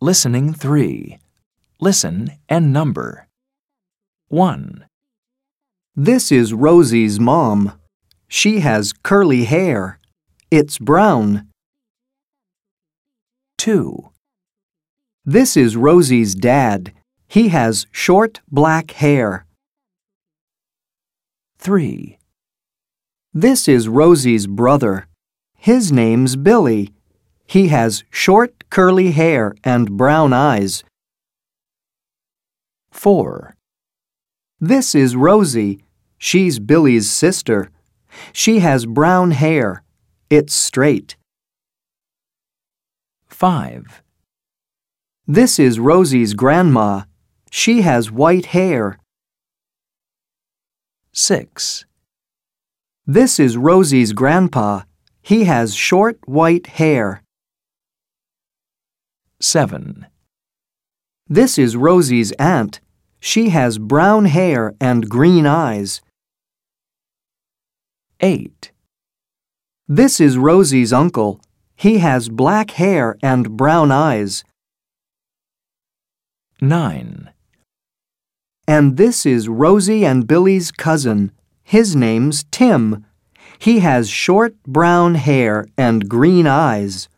Listening 3. Listen and number. 1, This is Rosie's mom. She has curly hair. It's brown. 2, This is Rosie's dad. He has short black hair. 3, This is Rosie's brother. His name's Billy. He has short curly hair and brown eyes. 4, This is Rosie. She's Billy's sister. She has brown hair. It's straight. 5, This is Rosie's grandma. She has white hair. 6, This is Rosie's grandpa. He has short white hair. 7, This is Rosie's aunt. She has brown hair and green eyes. 8, This is Rosie's uncle. He has black hair and brown eyes. 9, And this is Rosie and Billy's cousin. His name's Tim. He has short brown hair and green eyes.